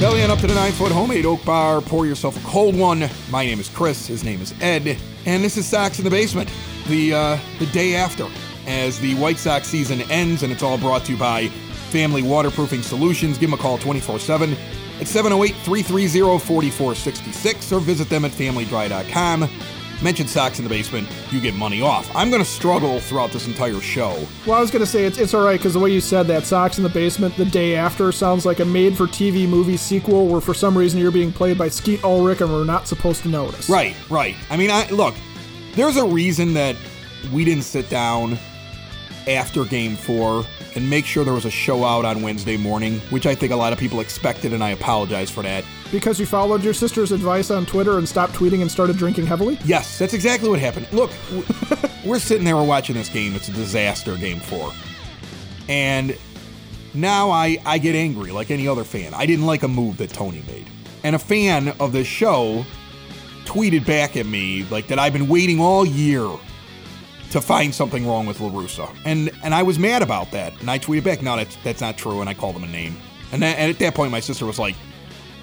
Belly on up to the nine foot homemade oak bar. Pour yourself a cold one. My name is Chris. His name is Ed. And this is Sox in the Basement, the, uh, the day after, as the White Sox season ends, and it's all brought to you by Family Waterproofing Solutions. Give them a call 24 7 at 708 330 4466 or visit them at familydry.com. Mention Socks in the Basement, you get money off. I'm going to struggle throughout this entire show. Well, I was going to say it's, it's all right because the way you said that, Socks in the Basement, the day after, sounds like a made for TV movie sequel where for some reason you're being played by Skeet Ulrich and we're not supposed to notice. Right, right. I mean, I look, there's a reason that we didn't sit down after game four and make sure there was a show out on Wednesday morning, which I think a lot of people expected, and I apologize for that. Because you followed your sister's advice on Twitter and stopped tweeting and started drinking heavily? Yes, that's exactly what happened. Look, we're sitting there, we're watching this game. It's a disaster, game four. And now I, I get angry like any other fan. I didn't like a move that Tony made. And a fan of the show tweeted back at me like that I've been waiting all year to find something wrong with La Russa. And and I was mad about that. And I tweeted back, no, that's that's not true. And I called him a name. And, then, and at that point, my sister was like,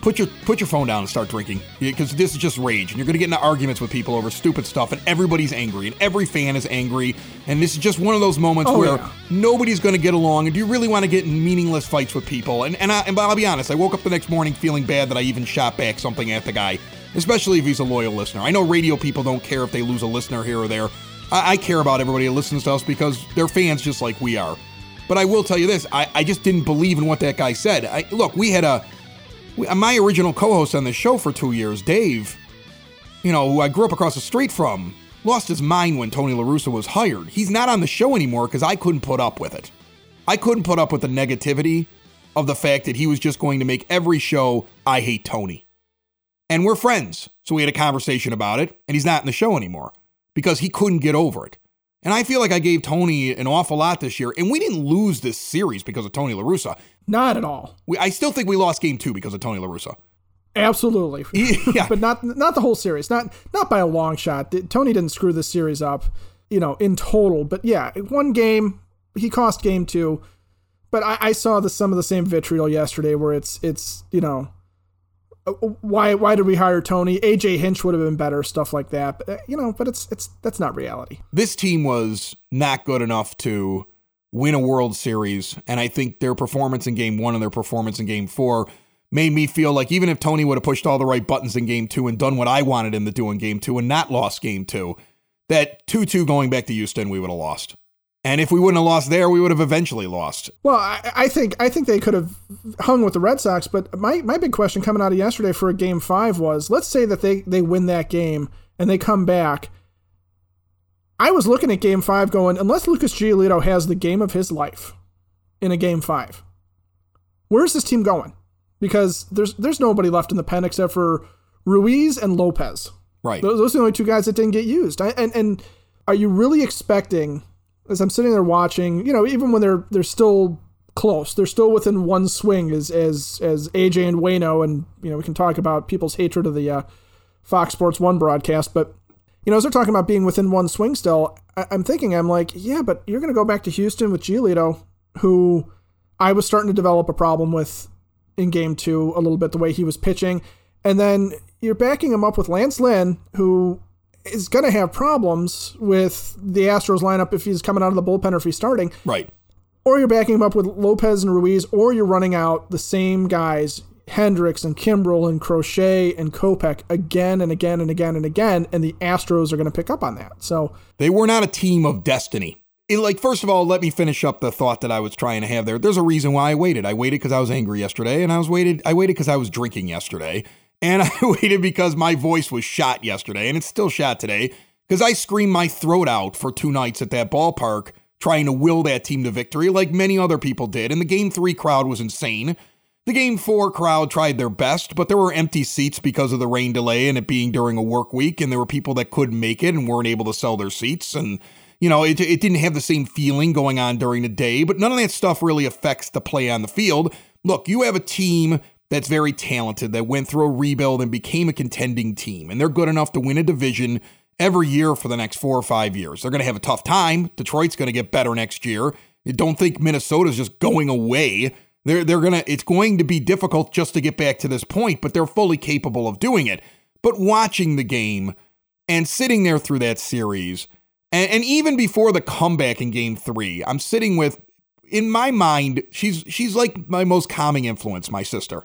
put your put your phone down and start drinking because this is just rage and you're going to get into arguments with people over stupid stuff and everybody's angry and every fan is angry and this is just one of those moments Oh, where yeah. nobody's going to get along and do you really want to get in meaningless fights with people and and, I, and I'll be honest I woke up the next morning feeling bad that I even shot back something at the guy especially if he's a loyal listener I know radio people don't care if they lose a listener here or there I, I care about everybody that listens to us because they're fans just like we are but I will tell you this I, I just didn't believe in what that guy said I, look we had a we- uh, my original co-host on the show for two years, Dave, you know, who I grew up across the street from, lost his mind when Tony La Russa was hired. He's not on the show anymore because I couldn't put up with it. I couldn't put up with the negativity of the fact that he was just going to make every show I hate Tony. And we're friends, so we had a conversation about it, and he's not in the show anymore because he couldn't get over it. And I feel like I gave Tony an awful lot this year, and we didn't lose this series because of Tony La Russa. Not at all. We, I still think we lost game two because of Tony La Russa. Absolutely. Yeah. but not not the whole series. Not not by a long shot. Tony didn't screw this series up, you know, in total. But yeah, one game he cost game two. But I, I saw the some of the same vitriol yesterday where it's it's you know why why did we hire Tony? AJ Hinch would have been better, stuff like that. But, uh, you know, but it's it's that's not reality. this team was not good enough to win a World Series, and I think their performance in Game One and their performance in Game Four made me feel like even if Tony would have pushed all the right buttons in Game Two and done what I wanted him to do in Game Two and not lost Game Two, that two-two going back to Houston, we would have lost. And if we wouldn't have lost there, we would have eventually lost. Well, I, I think I think they could have hung with the Red Sox, but my, my big question coming out of yesterday for a game five was let's say that they, they win that game and they come back. I was looking at game five going, unless Lucas Giolito has the game of his life in a game five, where's this team going? Because there's there's nobody left in the pen except for Ruiz and Lopez. Right. Those, those are the only two guys that didn't get used. I, and and are you really expecting? As I'm sitting there watching, you know, even when they're they're still close, they're still within one swing as as as AJ and Wayno, and you know we can talk about people's hatred of the uh, Fox Sports One broadcast, but you know as they're talking about being within one swing still, I, I'm thinking I'm like, yeah, but you're going to go back to Houston with Giolito, who I was starting to develop a problem with in game two a little bit the way he was pitching. And then you're backing him up with Lance Lynn, who is going to have problems with the Astros lineup if he's coming out of the bullpen or if he's starting. Right. Or you're backing him up with Lopez and Ruiz, or you're running out the same guys, Hendriks and Kimbrel and Crochet and Kopech again and again and again and again, and the Astros are going to pick up on that. So They were not a team of destiny. It, like, first of all, let me finish up the thought that I was trying to have there. There's a reason why I waited. I waited because I was angry yesterday, and I was waited. I waited because I was drinking yesterday, and I waited because my voice was shot yesterday, and it's still shot today because I screamed my throat out for two nights at that ballpark trying to will that team to victory, like many other people did. And the game three crowd was insane. The game four crowd tried their best, but there were empty seats because of the rain delay and it being during a work week, and there were people that couldn't make it and weren't able to sell their seats. And, you know, it, it didn't have the same feeling going on during the day, but none of that stuff really affects the play on the field. Look, you have a team that's very talented that went through a rebuild and became a contending team, and they're good enough to win a division every year for the next four or five years. They're going to have a tough time. Detroit's going to get better next year. You don't think Minnesota's just going away. They're they're gonna it's going to be difficult just to get back to this point, but they're fully capable of doing it. But watching the game and sitting there through that series, and, and even before the comeback in game three, I'm sitting with in my mind, she's she's like my most calming influence, my sister.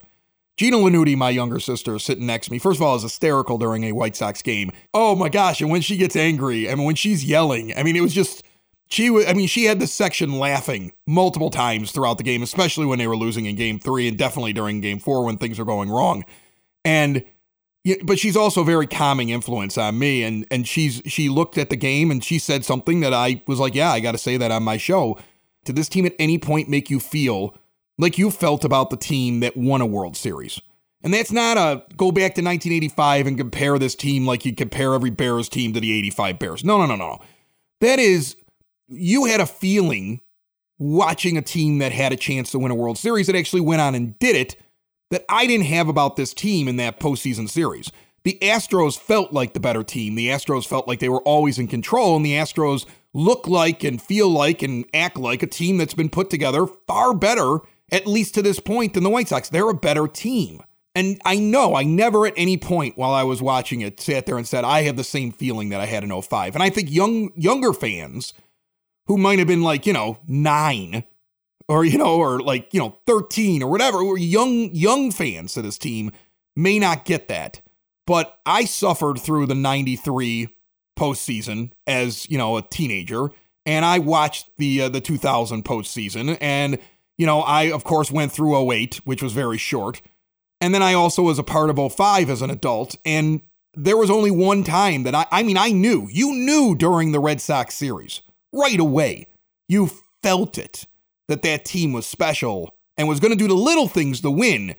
Gina Lanuti, my younger sister, sitting next to me. First of all, is hysterical during a White Sox game. Oh my gosh! And when she gets angry, mean, when she's yelling, I mean, it was just she. was. I mean, she had this section laughing multiple times throughout the game, especially when they were losing in Game Three, and definitely during Game Four when things are going wrong. And but she's also a very calming influence on me. And and she's she looked at the game and she said something that I was like, yeah, I got to say that on my show. Did this team at any point make you feel like you felt about the team that won a World Series. And that's not a go back to 1985 and compare this team like you compare every Bears team to the 85 Bears. No, no, no, no. That is, you had a feeling watching a team that had a chance to win a World Series that actually went on and did it that I didn't have about this team in that postseason series. The Astros felt like the better team. The Astros felt like they were always in control, and the Astros look like and feel like and act like a team that's been put together far better at least to this point, than the White Sox. They're a better team. And I know I never at any point while I was watching it sat there and said, I have the same feeling that I had in 05. And I think young younger fans who might have been like, you know, nine or, you know, or like, you know, 13 or whatever, or young, young fans to this team may not get that. But I suffered through the 93 postseason as, you know, a teenager. And I watched the uh, the 2000 postseason and you know, I, of course, went through 08, which was very short. And then I also was a part of 05 as an adult. And there was only one time that I, I mean, I knew, you knew during the Red Sox series right away. You felt it that that team was special and was going to do the little things to win.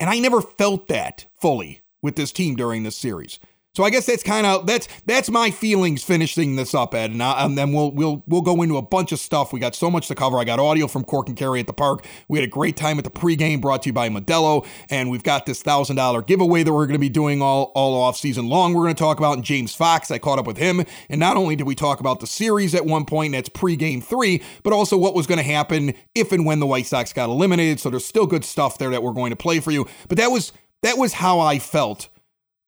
And I never felt that fully with this team during this series. So I guess that's kind of that's that's my feelings finishing this up, Ed, and, I, and, then we'll we'll we'll go into a bunch of stuff. We got so much to cover. I got audio from Cork and Kerry at the park. We had a great time at the pregame, brought to you by Modelo, and we've got this thousand dollar giveaway that we're going to be doing all all off season long. We're going to talk about and James Fox. I caught up with him, and not only did we talk about the series at one point, that's pregame three, but also what was going to happen if and when the White Sox got eliminated. So there's still good stuff there that we're going to play for you. But that was that was how I felt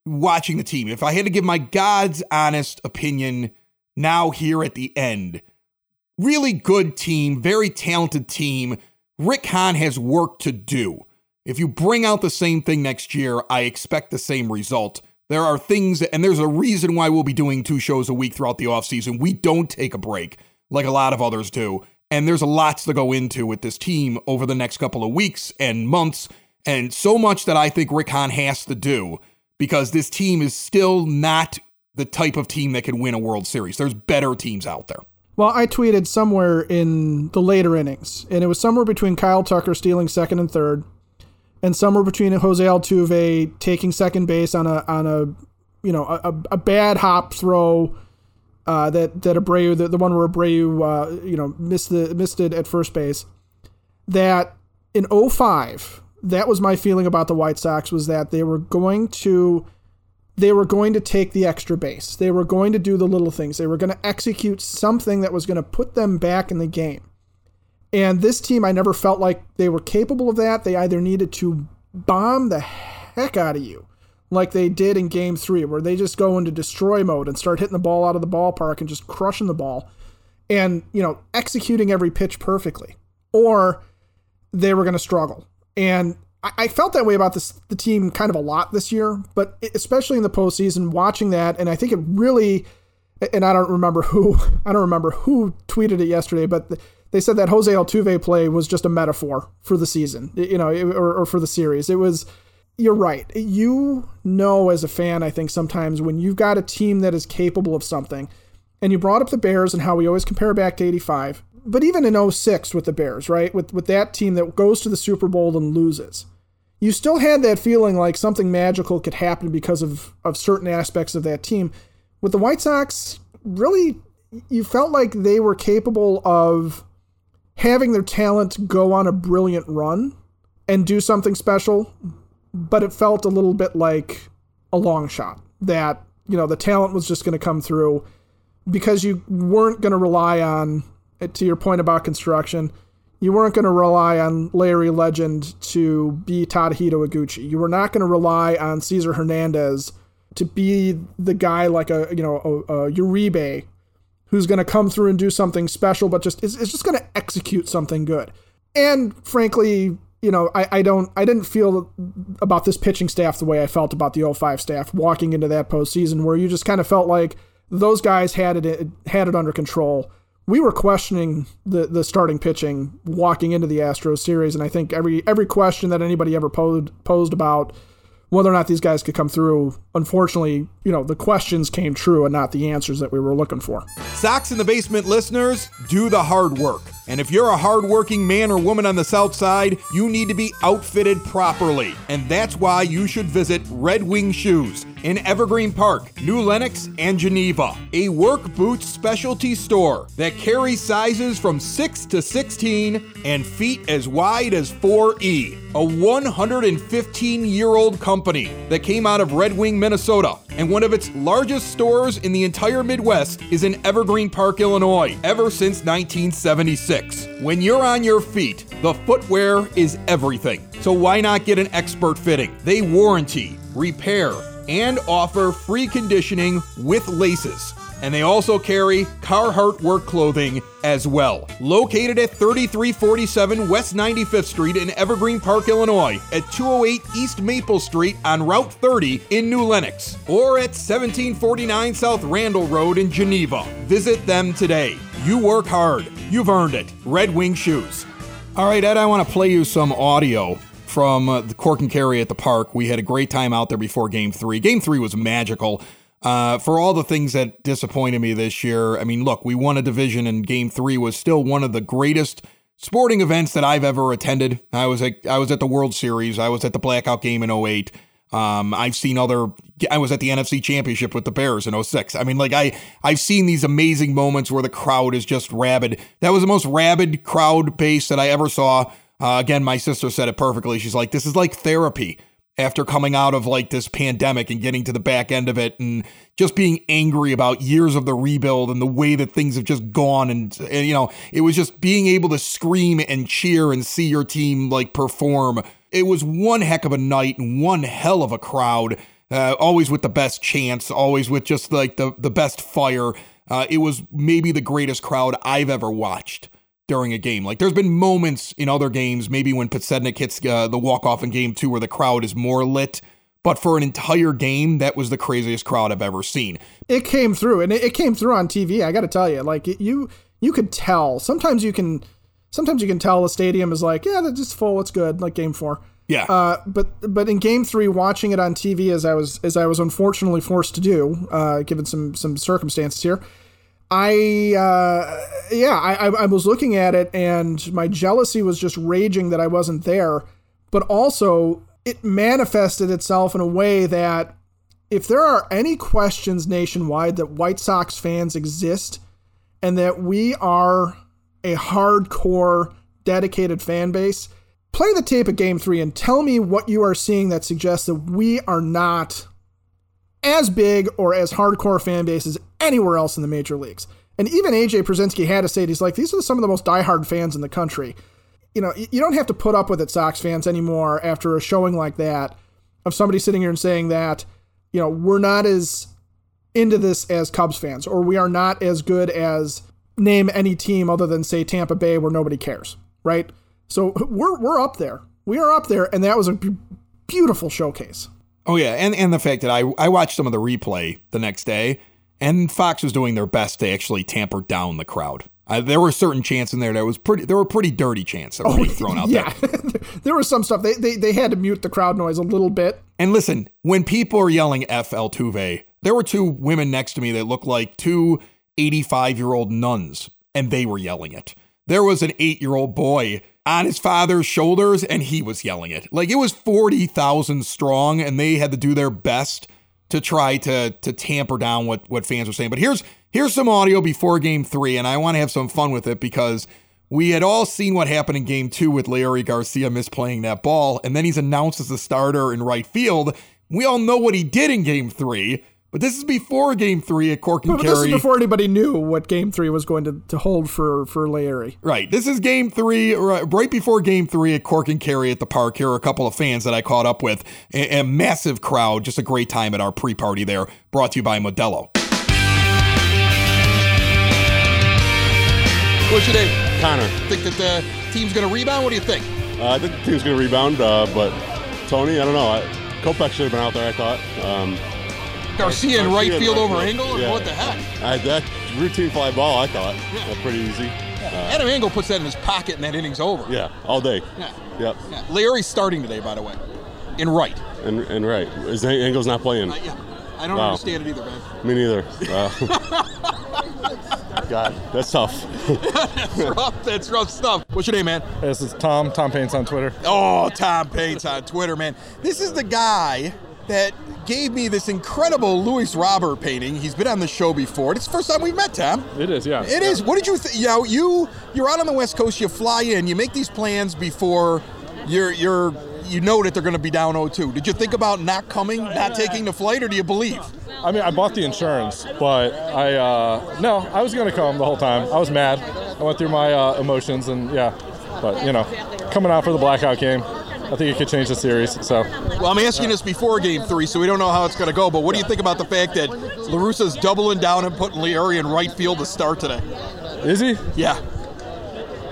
watching the team, if I had to give my God's honest opinion now here at the end, really good team, very talented team. Rick Hahn has work to do. If you bring out the same thing next year, I expect the same result. There are things, and there's a reason why we'll be doing two shows a week throughout the offseason. We don't take a break like a lot of others do. And there's a lots to go into with this team over the next couple of weeks and months, and so much that I think Rick Hahn has to do because this team is still not the type of team that can win a World Series. There's better teams out there. Well, I tweeted somewhere in the later innings, and it was somewhere between Kyle Tucker stealing second and third, and somewhere between Jose Altuve taking second base on a on a you know a, a bad hop throw uh, that that Abreu the, the one where Abreu uh, you know missed the missed it at first base. That in 05, that was my feeling about the White Sox was that they were going to they were going to take the extra base. They were going to do the little things. They were going to execute something that was going to put them back in the game. And this team, I never felt like they were capable of that. They either needed to bomb the heck out of you, like they did in game three, where they just go into destroy mode and start hitting the ball out of the ballpark and just crushing the ball and, you know, executing every pitch perfectly. Or they were going to struggle and I felt that way about this the team kind of a lot this year, but especially in the postseason, watching that, and I think it really, and I don't remember who, I don't remember who tweeted it yesterday, but they said that Jose Altuve play was just a metaphor for the season, you know, or, or for the series. It was, you're right. You know, as a fan, I think sometimes when you've got a team that is capable of something, and you brought up the Bears and how we always compare back to '85 but even in 06 with the Bears, right? With with that team that goes to the Super Bowl and loses. You still had that feeling like something magical could happen because of of certain aspects of that team. With the White Sox, really you felt like they were capable of having their talent go on a brilliant run and do something special, but it felt a little bit like a long shot that, you know, the talent was just going to come through because you weren't going to rely on, to your point about construction, you weren't going to rely on Leury Legend to be Tadahito Iguchi. You were not going to rely on Cesar Hernandez to be the guy like a, you know, a, a Uribe who's going to come through and do something special, but just is, just going to execute something good. And frankly, you know, I, I don't I didn't feel about this pitching staff the way I felt about the 05 staff walking into that postseason, where you just kind of felt like those guys had it had it under control. We were questioning the the starting pitching walking into the Astros series, and I think every every question that anybody ever posed posed about whether or not these guys could come through, unfortunately, you know, the questions came true and not the answers that we were looking for. Sox in the Basement listeners, do the hard work. And if you're a hardworking man or woman on the South Side, you need to be outfitted properly. And that's why you should visit Red Wing Shoes in Evergreen Park, New Lenox, and Geneva. A work boots specialty store that carries sizes from 6 to 16 and feet as wide as 4E. A 115 year old company that came out of Red Wing, Minnesota, and one of its largest stores in the entire Midwest is in Evergreen Park, Illinois, ever since 1976. When you're on your feet, the footwear is everything. So why not get an expert fitting? They warranty, repair, and offer free conditioning with laces. And they also carry Carhartt work clothing as well. Located at 3347 West 95th Street in Evergreen Park, Illinois, at 208 East Maple Street on Route 30 in New Lenox, or at 1749 South Randall Road in Geneva. Visit them today. You work hard. You've earned it. Red Wing Shoes. All right, Ed, I want to play you some audio from uh, the Cork and Kerry at the park. We had a great time out there before Game Three. Game Three was magical. Uh, for all the things that disappointed me this year, I mean, look, we won a division, and Game Three was still one of the greatest sporting events that I've ever attended. I was at I was at the World Series. I was at the Blackout game in 08. Um, I've seen other. I was at the NFC Championship with the Bears in 06. I mean, like I I've seen these amazing moments where the crowd is just rabid. That was the most rabid crowd base that I ever saw. Uh, again, my sister said it perfectly. She's like, this is like therapy after coming out of like this pandemic and getting to the back end of it and just being angry about years of the rebuild and the way that things have just gone and, and, you know it was just being able to scream and cheer and see your team like perform. It was one heck of a night and one hell of a crowd uh, always with the best chance always with just like the, the best fire. Uh, it was maybe the greatest crowd i've ever watched during a game. Like there's been moments in other games, maybe when Podsednik hits uh, the walk off in game two, where the crowd is more lit. But for an entire game, that was the craziest crowd I've ever seen. It came through, and it, came through on TV. I got to tell you, like you, you could tell. Sometimes you can, sometimes you can tell the stadium is like, yeah, they're just full. It's good, like game four. Yeah. Uh, but but in game three, watching it on TV as I was as I was unfortunately forced to do, uh, given some some circumstances here, I uh, yeah, I, I was looking at it and my jealousy was just raging that I wasn't there, but also it manifested itself in a way that if there are any questions nationwide that White Sox fans exist and that we are a hardcore dedicated fan base, play the tape of game three and tell me what you are seeing that suggests that we are not as big or as hardcore fan base as anywhere else in the major leagues. And even AJ Pierzynski had to say it. He's like, these are some of the most diehard fans in the country. You know, you don't have to put up with it, Sox fans, anymore after a showing like that of somebody sitting here and saying that, you know, we're not as into this as Cubs fans, or we are not as good as name any team other than say Tampa Bay where nobody cares, right? So we're we're up there. We are up there, and that was a beautiful showcase. Oh yeah, and and the fact that I I watched some of the replay the next day, and Fox was doing their best to actually tamper down the crowd. Uh, there were certain chants in there that was pretty. There were pretty dirty chants that were oh, being thrown out yeah. there. there was some stuff they, they they had to mute the crowd noise a little bit. And listen, when people are yelling "F Altuve," there were two women next to me that looked like two 85 year old nuns, and they were yelling it. there was an eight year old boy on his father's shoulders and he was yelling it. Like it was 40,000 strong and they had to do their best to try to to tamper down what what fans were saying. But here's here's some audio before game 3 and I want to have some fun with it because we had all seen what happened in game 2 with Leury Garcia misplaying that ball and then he's announced as the starter in right field. We all know what he did in game 3. But this is before Game Three at Cork and But Kerry. this is before anybody knew what Game Three was going to, to hold for for Leury. Right. This is game three, right right before game three at Cork and Kerry at the park. Here are a couple of fans that I caught up with. A, a massive crowd. Just a great time at our pre party there. Brought to you by Modelo. What's your name? Connor. Think that the team's going to rebound? What do you think? Uh, I think the team's going to rebound, uh, but Tony, I don't know. I, Kopech should have been out there, I thought. Um, Garcia in right field over field. Engel? Yeah. What the heck? I, that routine fly ball, I thought. Yeah. Uh, pretty easy. Adam Engel puts that in his pocket and that inning's over. Yeah, all day. Yeah. Yep. Yeah. Leury's starting today, by the way, in right. And, and right. Is Engel's not playing? I, yeah. I don't Wow. understand it either, man. Me neither. Uh, God, that's tough. That's rough. That's rough stuff. What's your name, man? This is Tom. Tom Paints on Twitter. Oh, Tom Paints on Twitter, man. This is the guy that gave me this incredible Luis Robert painting. He's been on the show before. It's the first time we've met, Tom. It is, yeah. It is. What did you think? You know, you you're out on the West Coast. You fly in. You make these plans before you're you're you know that they're going to be down 0-2. Did you think about not coming, not taking the flight, or do you believe? I mean, I bought the insurance, but I uh, no, I was gonna come the whole time. I was mad. I went through my uh, emotions, and yeah, but you know, coming out for the blackout game, I think it could change the series. So Well, I'm asking this before Game Three, so we don't know how it's going to go. But what do you think about the fact that La Russa's doubling down and putting Leury in right field to start today? is he? Yeah.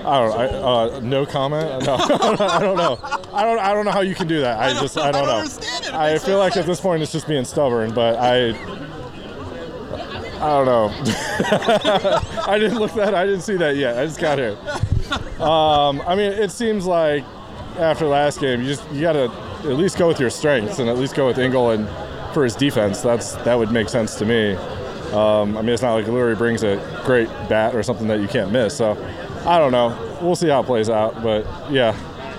I don't. I, uh, no comment. No, I don't know. I don't. I don't know how you can do that. I just. I I don't don't know. understand it. It I feel like at this point it's just being stubborn, but I. I don't know. I didn't look that. I didn't see that yet. I just got here. Um, I mean, it seems like after last game, you just you got to at least go with your strengths and at least go with Engel and for his defense. That's that would make sense to me. Um, I mean, it's not like Leury brings a great bat or something that you can't miss. So I don't know. We'll see how it plays out. But yeah,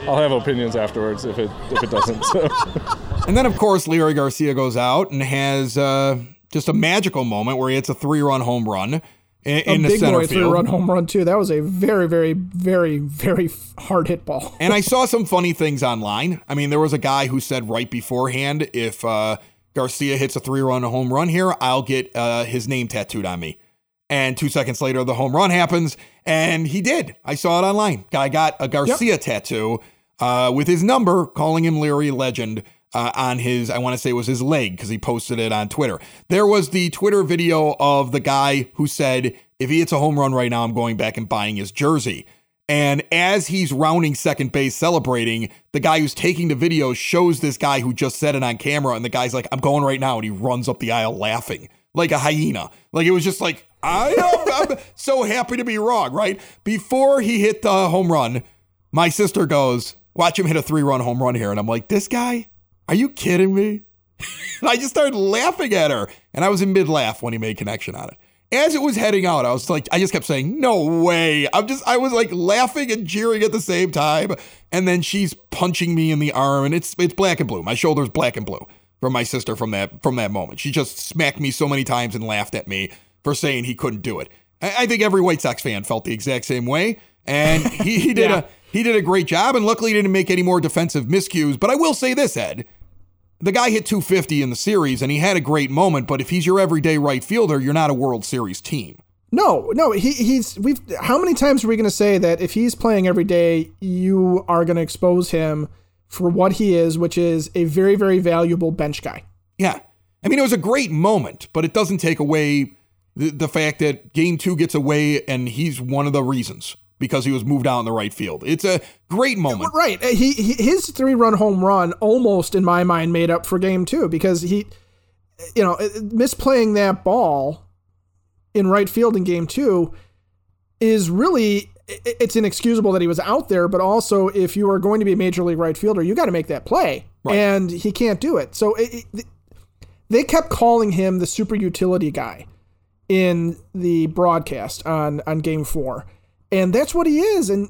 I'll have opinions afterwards if it if it doesn't. So. And then, of course, Leury Garcia goes out and has uh, just a magical moment where he hits a three-run home run in, A in the big center boy field. three run home run too. That was a very, very, very, very hard hit ball. And I saw some funny things online. I mean, there was a guy who said right beforehand, if uh, Garcia hits a three run home run here, I'll get uh, his name tattooed on me. And two seconds later, the home run happens, and he did. I saw it online. Guy got a Garcia tattoo uh, with his number, calling him Leury Legend. Uh, on his, I want to say it was his leg because he posted it on Twitter. There was the Twitter video of the guy who said, if he hits a home run right now, I'm going back and buying his jersey. And as he's rounding second base celebrating, the guy who's taking the video shows this guy who just said it on camera. And the guy's like, I'm going right now. And he runs up the aisle laughing like a hyena. Like it was just like, I am I'm so happy to be wrong, right? Before he hit the home run, my sister goes, Watch him hit a three run home run here. And I'm like, This guy? Are you kidding me? and I just started laughing at her. And I was in mid laugh when he made connection on it. As it was heading out, I was like, I just kept saying, no way. I'm just, I was like laughing and cheering at the same time. And then she's punching me in the arm and it's, it's black and blue. My shoulder's black and blue from my sister from that, from that moment. She just smacked me so many times and laughed at me for saying he couldn't do it. I, I think every White Sox fan felt the exact same way. And he, he did Yeah. a, he did a great job. And luckily he didn't make any more defensive miscues. But I will say this, Ed, the guy hit 250 in the series and he had a great moment, but if he's your everyday right fielder, you're not a World Series team. No, no, he, he's we've. How many times are we going to say that if he's playing every day, you are going to expose him for what he is, which is a very, very valuable bench guy. Yeah. I mean, it was a great moment, but it doesn't take away the, the fact that game two gets away and he's one of the reasons because he was moved out in the right field. It's a great moment. Right. He, he his three run home run almost in my mind made up for game two because he, you know, misplaying that ball in right field in game two is really it's inexcusable that he was out there, but also if you are going to be a major league right fielder, you got to make that play, Right. and he can't do it. So it, it, they kept calling him the super utility guy in the broadcast on on game four. And that's what he is. And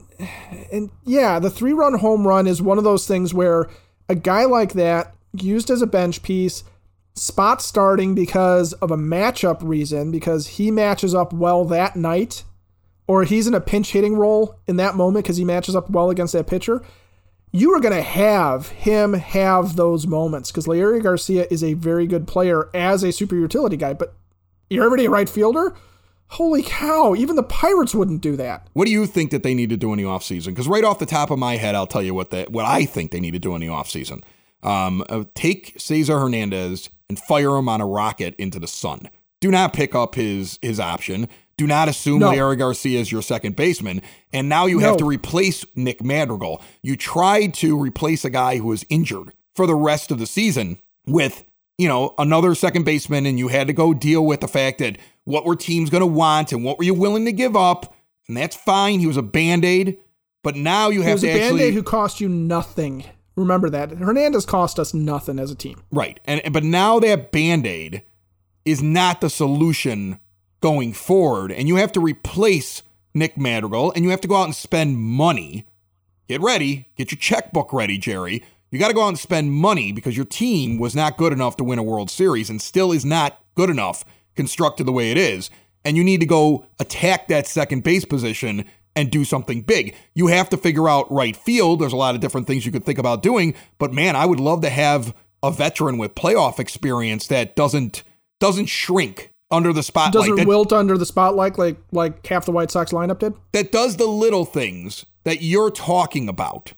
and yeah, the three run home run is one of those things where a guy like that, used as a bench piece, spot starting because of a matchup reason, because he matches up well that night, or he's in a pinch hitting role in that moment because he matches up well against that pitcher. You are going to have him have those moments because Leury Garcia is a very good player as a super utility guy, but you're already a right fielder? Holy cow, even the Pirates wouldn't do that. What do you think that they need to do in the offseason? Because right off the top of my head, I'll tell you what they, what I think they need to do in the offseason. Um, uh, take Cesar Hernandez and fire him on a rocket into the sun. Do not pick up his his option. Do not assume No. Leury Garcia is your second baseman. And now you No. have to replace Nick Madrigal. You tried to replace a guy who was injured for the rest of the season with, you know, another second baseman, and you had to go deal with the fact that what were teams going to want and what were you willing to give up? And that's fine. He was a band aid. But now you He have was to a band aid who cost you nothing. Remember that. Hernandez cost us nothing as a team. Right. And but now that band-aid is not the solution going forward. And you have to replace Nick Madrigal and you have to go out and spend money. Get ready. Get your checkbook ready, Jerry. You got to go out and spend money because your team was not good enough to win a World Series and still is not good enough constructed the way it is. And you need to go attack that second base position and do something big. You have to figure out right field. There's a lot of different things you could think about doing, but man, I would love to have a veteran with playoff experience that doesn't doesn't shrink under the spotlight. Doesn't that, wilt under the spotlight like like half the White Sox lineup did. that does the little things that you're talking about.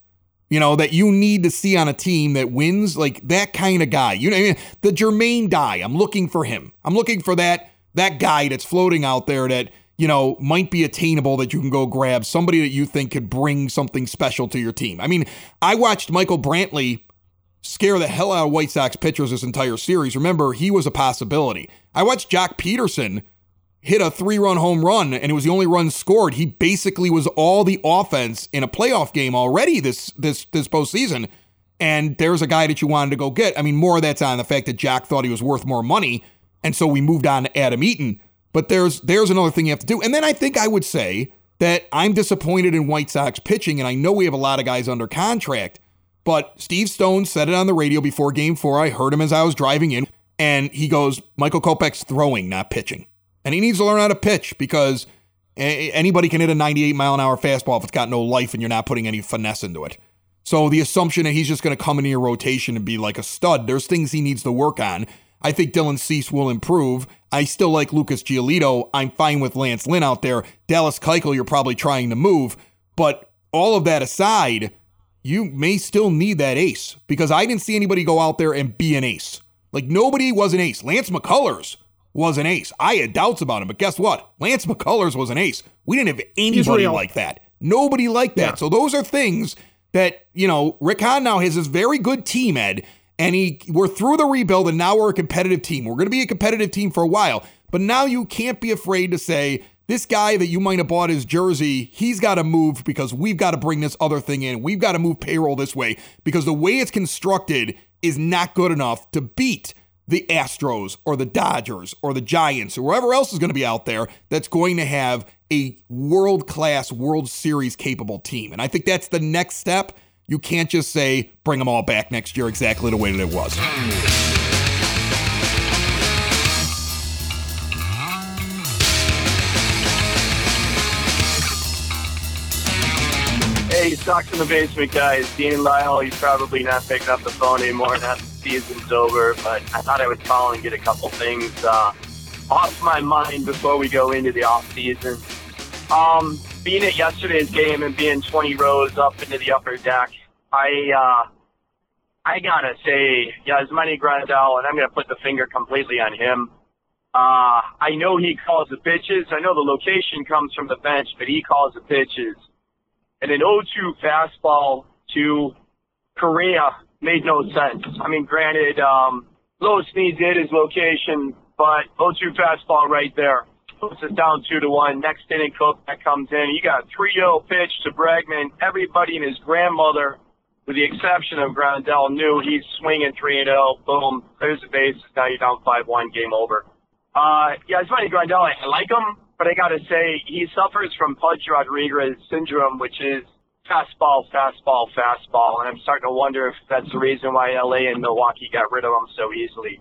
You know, that you need to see on a team that wins, like that kind of guy. You know, I mean, the Jermaine Dye. I'm looking for him. I'm looking for that that guy that's floating out there that you know might be attainable that you can go grab somebody that you think could bring something special to your team. I mean, I watched Michael Brantley scare the hell out of White Sox pitchers this entire series. Remember, he was a possibility. I watched Joc Pederson hit a three run home run and it was the only run scored. He basically was all the offense in a playoff game already this this this postseason. And there's a guy that you wanted to go get. I mean, more of that's on the fact that Joc thought he was worth more money, and so we moved on to Adam Eaton. But there's there's another thing you have to do. And then I think I would say that I'm disappointed in White Sox pitching, and I know we have a lot of guys under contract. But Steve Stone said it on the radio before game four. I heard him as I was driving in, and he goes, Michael Kopech's throwing, not pitching. And he needs to learn how to pitch because a- anybody can hit a 98 mile an hour fastball if it's got no life and you're not putting any finesse into it. So the assumption that he's just going to come into your rotation and be like a stud, there's things he needs to work on. I think Dylan Cease will improve. I still like Lucas Giolito. I'm fine with Lance Lynn out there. Dallas Keuchel, you're probably trying to move. But all of that aside, you may still need that ace because I didn't see anybody go out there and be an ace. Like nobody was an ace. Lance McCullers was an ace. I had doubts about him, but guess what? Lance McCullers was an ace. We didn't have anybody like that. Nobody like that. Yeah. So those are things that, you know, Rick Hahn now has this very good team, Ed, and he we're through the rebuild and now we're a competitive team. We're gonna be a competitive team for a while. But now you can't be afraid to say this guy that you might have bought his jersey, he's got to move because we've got to bring this other thing in. We've got to move payroll this way because the way it's constructed is not good enough to beat the Astros or the Dodgers or the Giants or whoever else is going to be out there that's going to have a world class World Series capable team. And I think that's the next step. You can't just say, bring them all back next year exactly the way that it was. Hey, Sox in the Basement guys. Dean Lyle, he's probably not picking up the phone anymore now the season's over, but I thought I would call and get a couple things uh, off my mind before we go into the off season. Um, being at yesterday's game and being 20 rows up into the upper deck, I uh, I gotta say, Yasmani Grandal, and I'm gonna put the finger completely on him. Uh, I know he calls the pitches. I know the location comes from the bench, but he calls the pitches and an 0-2 fastball to Correa made no sense. I mean, granted, um, Lois needs it his location, but 0-2 fastball right there puts us down two to one. Next inning, Kopech comes in. You got a 3-0 pitch to Bregman. Everybody and his grandmother, with the exception of Grandal, knew he's swinging 3-0. Boom, clears the bases. Now you're down 5-1. Game over. Uh, yeah, it's funny, Grandal. I like him. But I got to say, he suffers from Pudge Rodriguez syndrome, which is fastball, fastball, fastball. And I'm starting to wonder if that's the reason why LA and Milwaukee got rid of him so easily.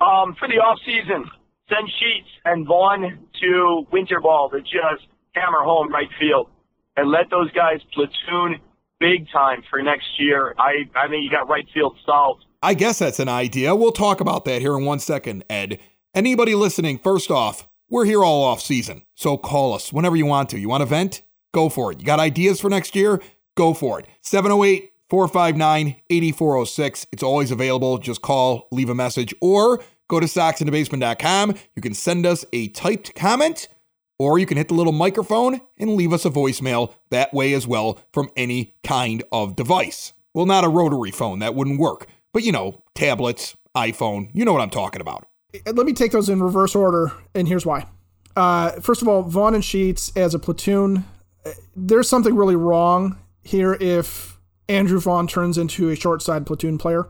Um, for the off season, send Sheets and Vaughn to Winter Ball to just hammer home right field and let those guys platoon big time for next year. I, I think you got right field solved. I guess that's an idea. We'll talk about that here in one second, Ed. Anybody listening, first off, we're here all off season, so call us whenever you want to. You want to vent? Go for it. You got ideas for next year? Go for it. 708 459 8406. It's always available. Just call, leave a message, or go to soxinthebasement.com. You can send us a typed comment, or you can hit the little microphone and leave us a voicemail that way as well from any kind of device. Well, not a rotary phone, that wouldn't work. But you know, tablets, iPhone, you know what I'm talking about. Let me take those in reverse order, and here's why. Uh, first of all, Vaughn and Sheets as a platoon, there's something really wrong here if Andrew Vaughn turns into a short side platoon player.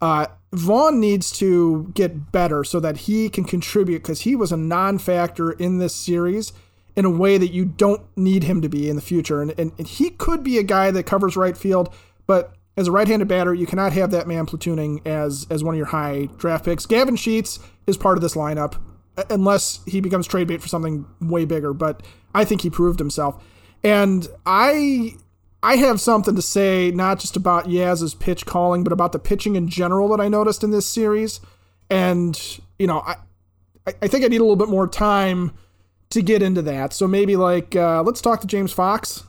Uh, Vaughn needs to get better so that he can contribute because he was a non factor in this series in a way that you don't need him to be in the future. And, and, and he could be a guy that covers right field, but as a right-handed batter, you cannot have that man platooning as as one of your high draft picks. Gavin Sheets is part of this lineup, unless he becomes trade bait for something way bigger. But I think he proved himself, and I I have something to say not just about Yaz's pitch calling, but about the pitching in general that I noticed in this series. And you know, I I think I need a little bit more time to get into that. So maybe like uh, let's talk to James Fox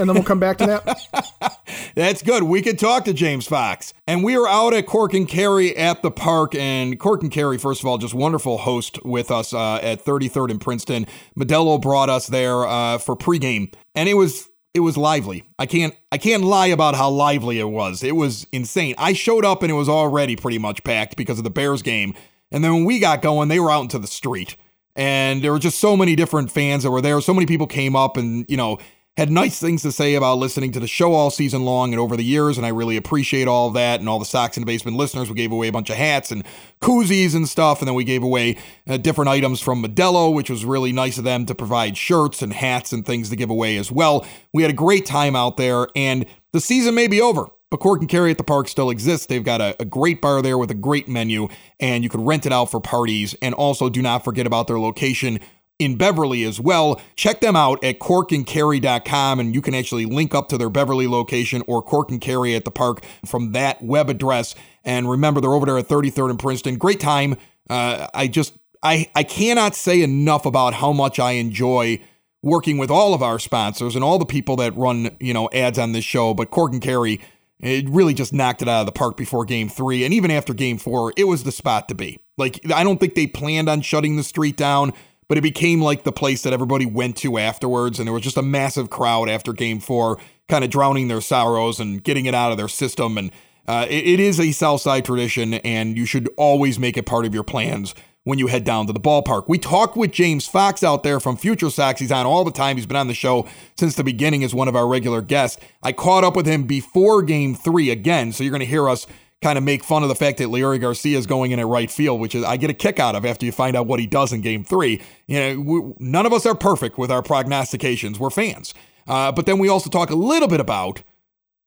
and then we'll come back to that. That's good. We could talk to James Fox. And we were out at Cork and Kerry at the park. And Cork and Kerry, first of all, just wonderful host with us uh, at 33rd and Princeton. Modelo brought us there uh, for pregame, and it was it was lively. I can't I can't lie about how lively it was. It was insane. I showed up and it was already pretty much packed because of the Bears game. And then when we got going, they were out into the street. And there were just so many different fans that were there. So many people came up and, you know, had nice things to say about listening to the show all season long and over the years, and I really appreciate all of that. And all the Sox in the Basement listeners, we gave away a bunch of hats and koozies and stuff, and then we gave away uh, different items from Modelo, which was really nice of them to provide shirts and hats and things to give away as well. We had a great time out there, and the season may be over. But Cork and Kerry at the park still exists. They've got a, a, great bar there with a great menu, and you could rent it out for parties. And also, do not forget about their location in Beverly as well. Check them out at corkandkerry.com and you can actually link up to their Beverly location or Cork and Kerry at the park from that web address. And remember, they're over there at 33rd and Princeton. Great time. Uh, I just, I, I cannot say enough about how much I enjoy working with all of our sponsors and all the people that run, you know, ads on this show. But Cork and Kerry, it really just knocked it out of the park before game three. And even after game four, it was the spot to be. Like, I don't think they planned on shutting the street down but it became like the place that everybody went to afterwards. And there was just a massive crowd after game four, kind of drowning their sorrows and getting it out of their system. And uh, it, it is a Southside tradition, and you should always make it part of your plans when you head down to the ballpark. We talked with James Fox out there from Future Sox. He's on all the time. He's been on the show since the beginning as one of our regular guests. I caught up with him before game three again, so you're going to hear us kind of make fun of the fact that Leury Garcia is going in at right field, which is I get a kick out of after you find out what he does in Game Three. You know, we, none of us are perfect with our prognostications. We're fans, uh, but then we also talk a little bit about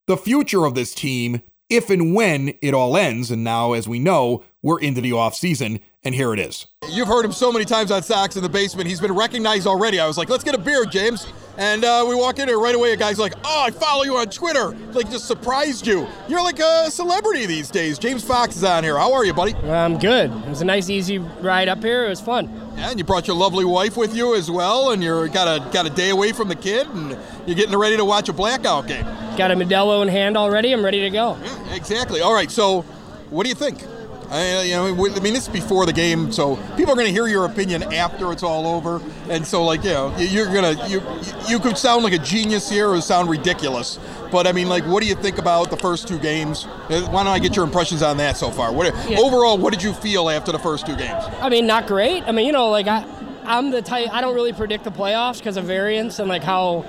the future of this team if and when it all ends. And now, as we know, we're into the off season, and here it is. You've heard him so many times on Sox in the basement. He's been recognized already. I was like, let's get a beer, James. And uh, we walk in here right away. A guy's like, "Oh, I follow you on Twitter." Like, just surprised you. You're like a celebrity these days. James Fox is on here. How are you, buddy? I'm good. It was a nice, easy ride up here. It was fun. Yeah, and you brought your lovely wife with you as well, and you're got a got a day away from the kid, and you're getting ready to watch a blackout game. Got a Modelo in hand already. I'm ready to go. Yeah, exactly. All right. So, what do you think? I, you know, I mean, this is before the game, so people are going to hear your opinion after it's all over, and so like, you know, you're gonna you you could sound like a genius here or sound ridiculous, but I mean, like, what do you think about the first two games? Uh, why don't I get your impressions on that so far? What yeah. overall, what did you feel after the first two games? I mean, not great. I mean, you know, like I, I'm the type I don't really predict the playoffs because of variance and like how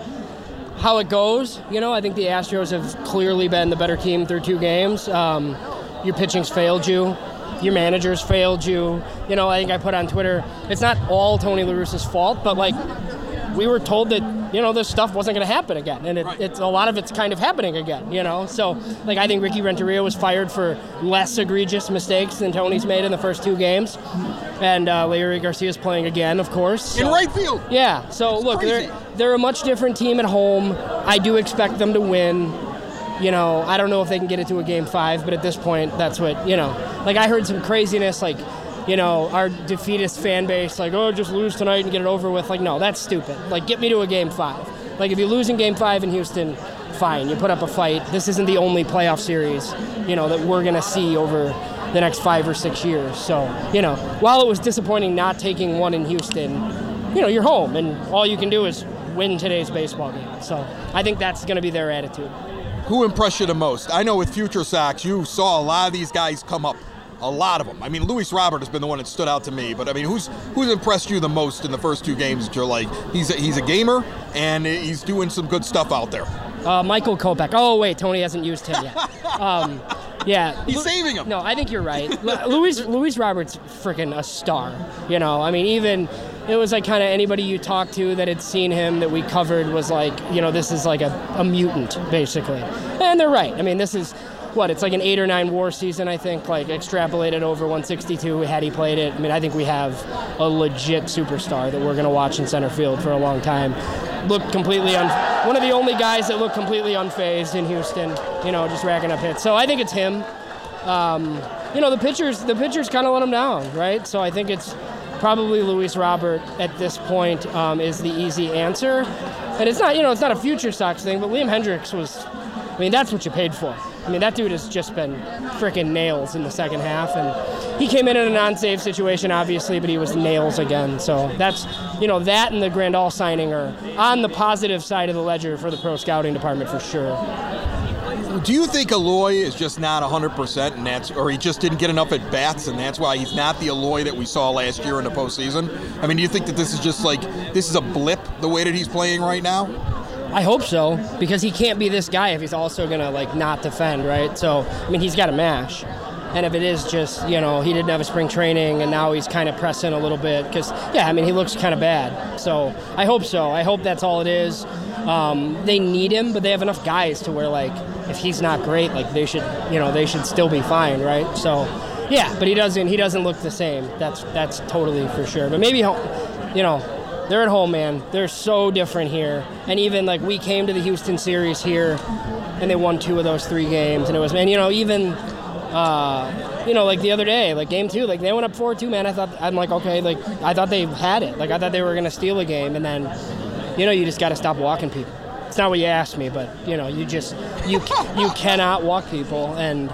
how it goes. You know, I think the Astros have clearly been the better team through two games. Um, your pitching's failed you your managers failed you. You know, I think I put on Twitter, it's not all Tony La Russa's fault, but like we were told that you know this stuff wasn't going to happen again, and it, right. it's a lot of it's kind of happening again. You know, so like I think Ricky Renteria was fired for less egregious mistakes than Tony's made in the first two games, and uh, Leury Garcia's playing again, of course. So, in right field. Yeah. So That's look, crazy. they're they're a much different team at home. I do expect them to win. You know, I don't know if they can get it to a game five, but at this point, that's what you know. Like I heard some craziness, like you know, our defeatist fan base, like, oh, just lose tonight and get it over with. Like, no, that's stupid. Like, get me to a game five. Like, if you lose in game five in Houston, fine, you put up a fight. This isn't the only playoff series, you know, that we're going to see over the next five or six years. So, you know, while it was disappointing not taking one in Houston, you know, you're home and all you can do is win today's baseball game. So I think that's going to be their attitude. Who impressed you the most? I know with Future Sox, you saw a lot of these guys come up a lot of them. I mean, Luis Robert has been the one that stood out to me. But I mean, who's who's impressed you the most in the first two games? That you're like, he's a, he's a gamer and he's doing some good stuff out there. Uh, Michael Kopech. Oh wait, Tony hasn't used him yet. Um, yeah, he's Lu- saving him. No, I think you're right. Luis Luis Robert's freaking a star. You know, I mean, even it was like kind of anybody you talked to that had seen him that we covered was like, you know, this is like a, a mutant basically. And they're right. I mean, this is what it's like an eight or nine WAR season, I think, like extrapolated over 162 had he played it. I mean, I think we have a legit superstar that we're going to watch in center field for a long time. Looked completely un- one of the only guys that looked completely unfazed in Houston. You know, just racking up hits. So I think it's him. Um, you know, the pitchers the pitchers kind of let him down, right? So I think it's probably Luis Robert at this point um, is the easy answer. And it's not, you know, it's not a future Sox thing, but Liam Hendriks was, I mean, that's what you paid for. I mean, that dude has just been freaking nails in the second half, and he came in in a non-save situation, obviously, but he was nails again. So that's, you know, that and the Grandal signing are on the positive side of the ledger for the pro scouting department for sure. Do you think Eloy is just not 100%, and that's, or he just didn't get enough at bats, and that's why he's not the Eloy that we saw last year in the postseason? I mean, do you think that this is just like this is a blip the way that he's playing right now? I hope so because he can't be this guy if he's also gonna like not defend, right? So I mean, he's got to mash. And if it is just, you know, he didn't have a spring training and now he's kind of pressing a little bit because, yeah, I mean, he looks kind of bad. So I hope so. I hope that's all it is. Um, they need him, but they have enough guys to where, like, if he's not great, like, they should, you know, they should still be fine, right? So, yeah, but he doesn't, he doesn't look the same. That's, that's totally for sure. But maybe, you know, they're at home, man. They're so different here. And even like we came to the Houston series here, and they won two of those three games, and it was man, you know, even. Uh, you know, like the other day, like game two, like they went up four two, man. I thought I'm like, okay, like I thought they had it. Like I thought they were gonna steal a game, and then, you know, you just got to stop walking people. It's not what you asked me, but you know, you just you you cannot walk people, and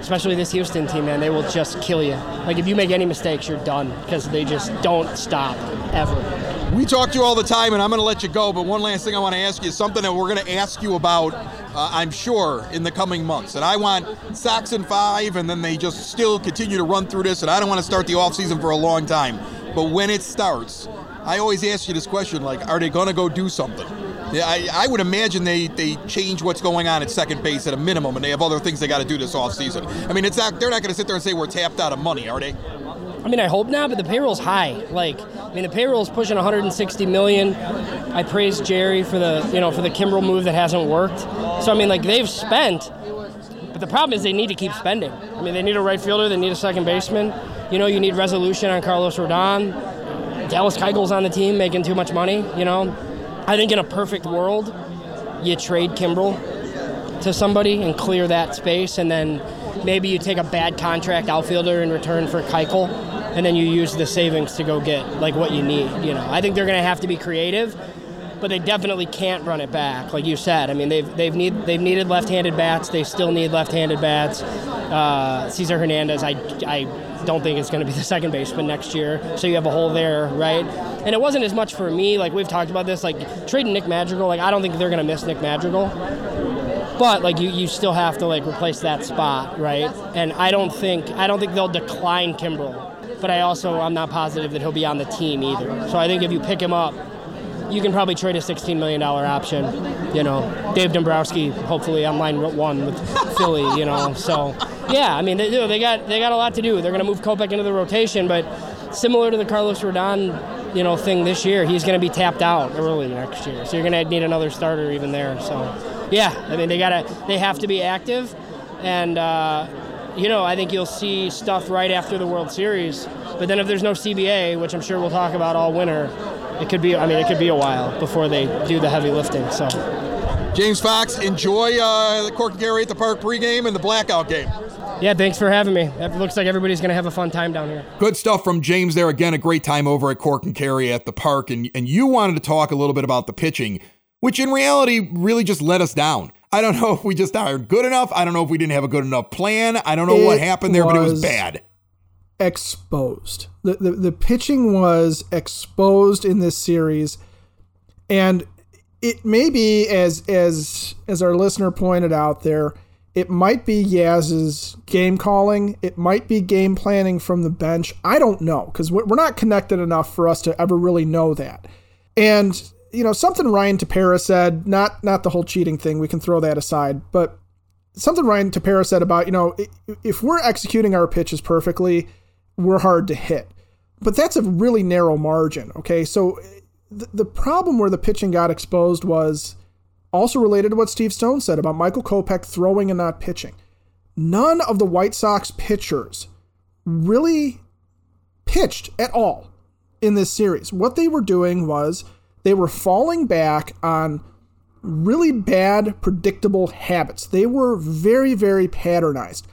especially this Houston team, man, they will just kill you. Like if you make any mistakes, you're done because they just don't stop ever. We talk to you all the time, and I'm going to let you go. But one last thing I want to ask you is something that we're going to ask you about, uh, I'm sure, in the coming months. And I want Sox in five, and then they just still continue to run through this. And I don't want to start the offseason for a long time. But when it starts, I always ask you this question like, are they going to go do something? Yeah, I, I, would imagine they, they change what's going on at second base at a minimum, and they have other things they got to do this offseason. I mean, it's not, they're not going to sit there and say we're tapped out of money, are they? I mean, I hope not, but the payroll's high. Like, I mean, the payroll's pushing 160 million. I praise Jerry for the, you know, for the Kimbrel move that hasn't worked. So I mean, like they've spent, but the problem is they need to keep spending. I mean, they need a right fielder, they need a second baseman. You know, you need resolution on Carlos Rodon. Dallas Keuchel's on the team making too much money. You know, I think in a perfect world, you trade Kimbrel to somebody and clear that space, and then maybe you take a bad contract outfielder in return for Keuchel, and then you use the savings to go get like what you need. You know, I think they're going to have to be creative, but they definitely can't run it back, like you said. I mean, they've they've need they've needed left-handed bats. They still need left-handed bats. Uh, Cesar Hernandez, I I don't think it's going to be the second baseman next year. So you have a hole there, right? And it wasn't as much for me. Like we've talked about this, like trading Nick Madrigal. Like I don't think they're going to miss Nick Madrigal but like you, you still have to like replace that spot, right? And I don't think I don't think they'll decline Kimbrel, but I also I'm not positive that he'll be on the team either. So I think if you pick him up, you can probably trade a $16 million option. You know, Dave Dombrowski, hopefully on line one with Philly, you know. So, yeah, I mean, they, they got they got a lot to do. They're going to move Kopech into the rotation, but similar to the Carlos Rodon, you know, thing this year, he's going to be tapped out early next year. So you're going to need another starter even there. So, yeah, I mean, they gotta they have to be active, and uh, you know, I think you'll see stuff right after the World Series. But then if there's no CBA, which I'm sure we'll talk about all winter, it could be. I mean, it could be a while before they do the heavy lifting. So. James Fox, enjoy uh, the Cork and Kerry at the Park pregame and the blackout game. Yeah, thanks for having me. It looks like everybody's going to have a fun time down here. Good stuff from James there. Again, a great time over at Cork and Kerry at the park. And, and you wanted to talk a little bit about the pitching, which in reality really just let us down. I don't know if we just aren't good enough. I don't know if we didn't have a good enough plan. I don't know It what happened there, but it was- bad. Exposed. The, the the pitching was exposed in this series, and it may be as as as our listener pointed out there. It might be Yaz's game calling. It might be game planning from the bench. I don't know because we're not connected enough for us to ever really know that. And you know something Ryan Tepera said, not not the whole cheating thing. We can throw that aside, but something Ryan Tepera said about, you know, if we're executing our pitches perfectly, we're hard to hit. But that's a really narrow margin, okay? So the, the problem where the pitching got exposed was also related to what Steve Stone said about Michael Kopech throwing and not pitching. None of the White Sox pitchers really pitched at all in this series. What they were doing was they were falling back on really bad, predictable habits. They were very, very patternized.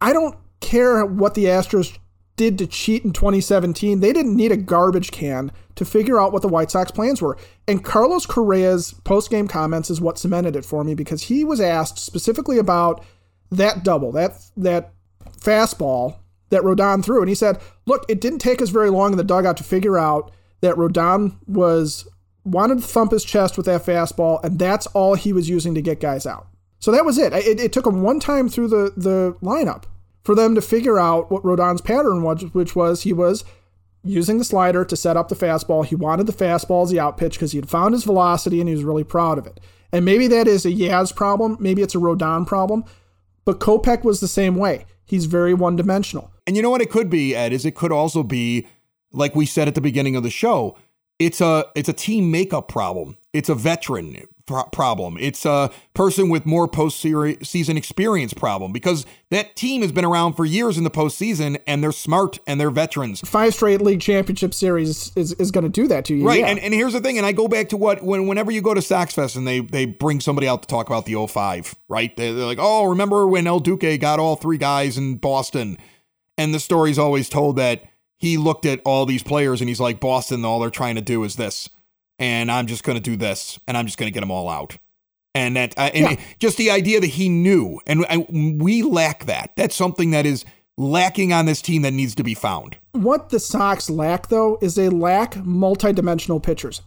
I don't care what the Astros did to cheat in 2017. They didn't need a garbage can to figure out what the White Sox plans were. And Carlos Correa's post-game comments is what cemented it for me because he was asked specifically about that double, that that fastball that Rodon threw, and he said, "Look, it didn't take us very long in the dugout to figure out that Rodon was wanted to thump his chest with that fastball, and that's all he was using to get guys out. So that was it. It, it took him one time through the, the lineup for them to figure out what Rodon's pattern was, which was he was using the slider to set up the fastball. He wanted the fastball as the out pitch because he had found his velocity and he was really proud of it. And maybe that is a Yaz problem, maybe it's a Rodon problem, but Kopech was the same way. He's very one dimensional. And you know what it could be, Ed, is it could also be, like we said at the beginning of the show, it's a it's a team makeup problem. It's a veteran pro- problem. It's a person with more postseason experience problem because that team has been around for years in the postseason and they're smart and they're veterans. Five straight league championship series is, is going to do that to you. Right. yeah. And, and here's the thing, and I go back to what when whenever you go to Sox Fest and they they bring somebody out to talk about the 05, right? They're, they're like, oh, remember when El Duque got all three guys in Boston? And the story's always told that he looked at all these players and he's like, Boston, all they're trying to do is this. And I'm just going to do this and I'm just going to get them all out. And that, uh, and Yeah. it- just the idea that he knew, and I, we lack that. That's something that is lacking on this team that needs to be found. what the Sox lack, though, is they lack multidimensional pitchers.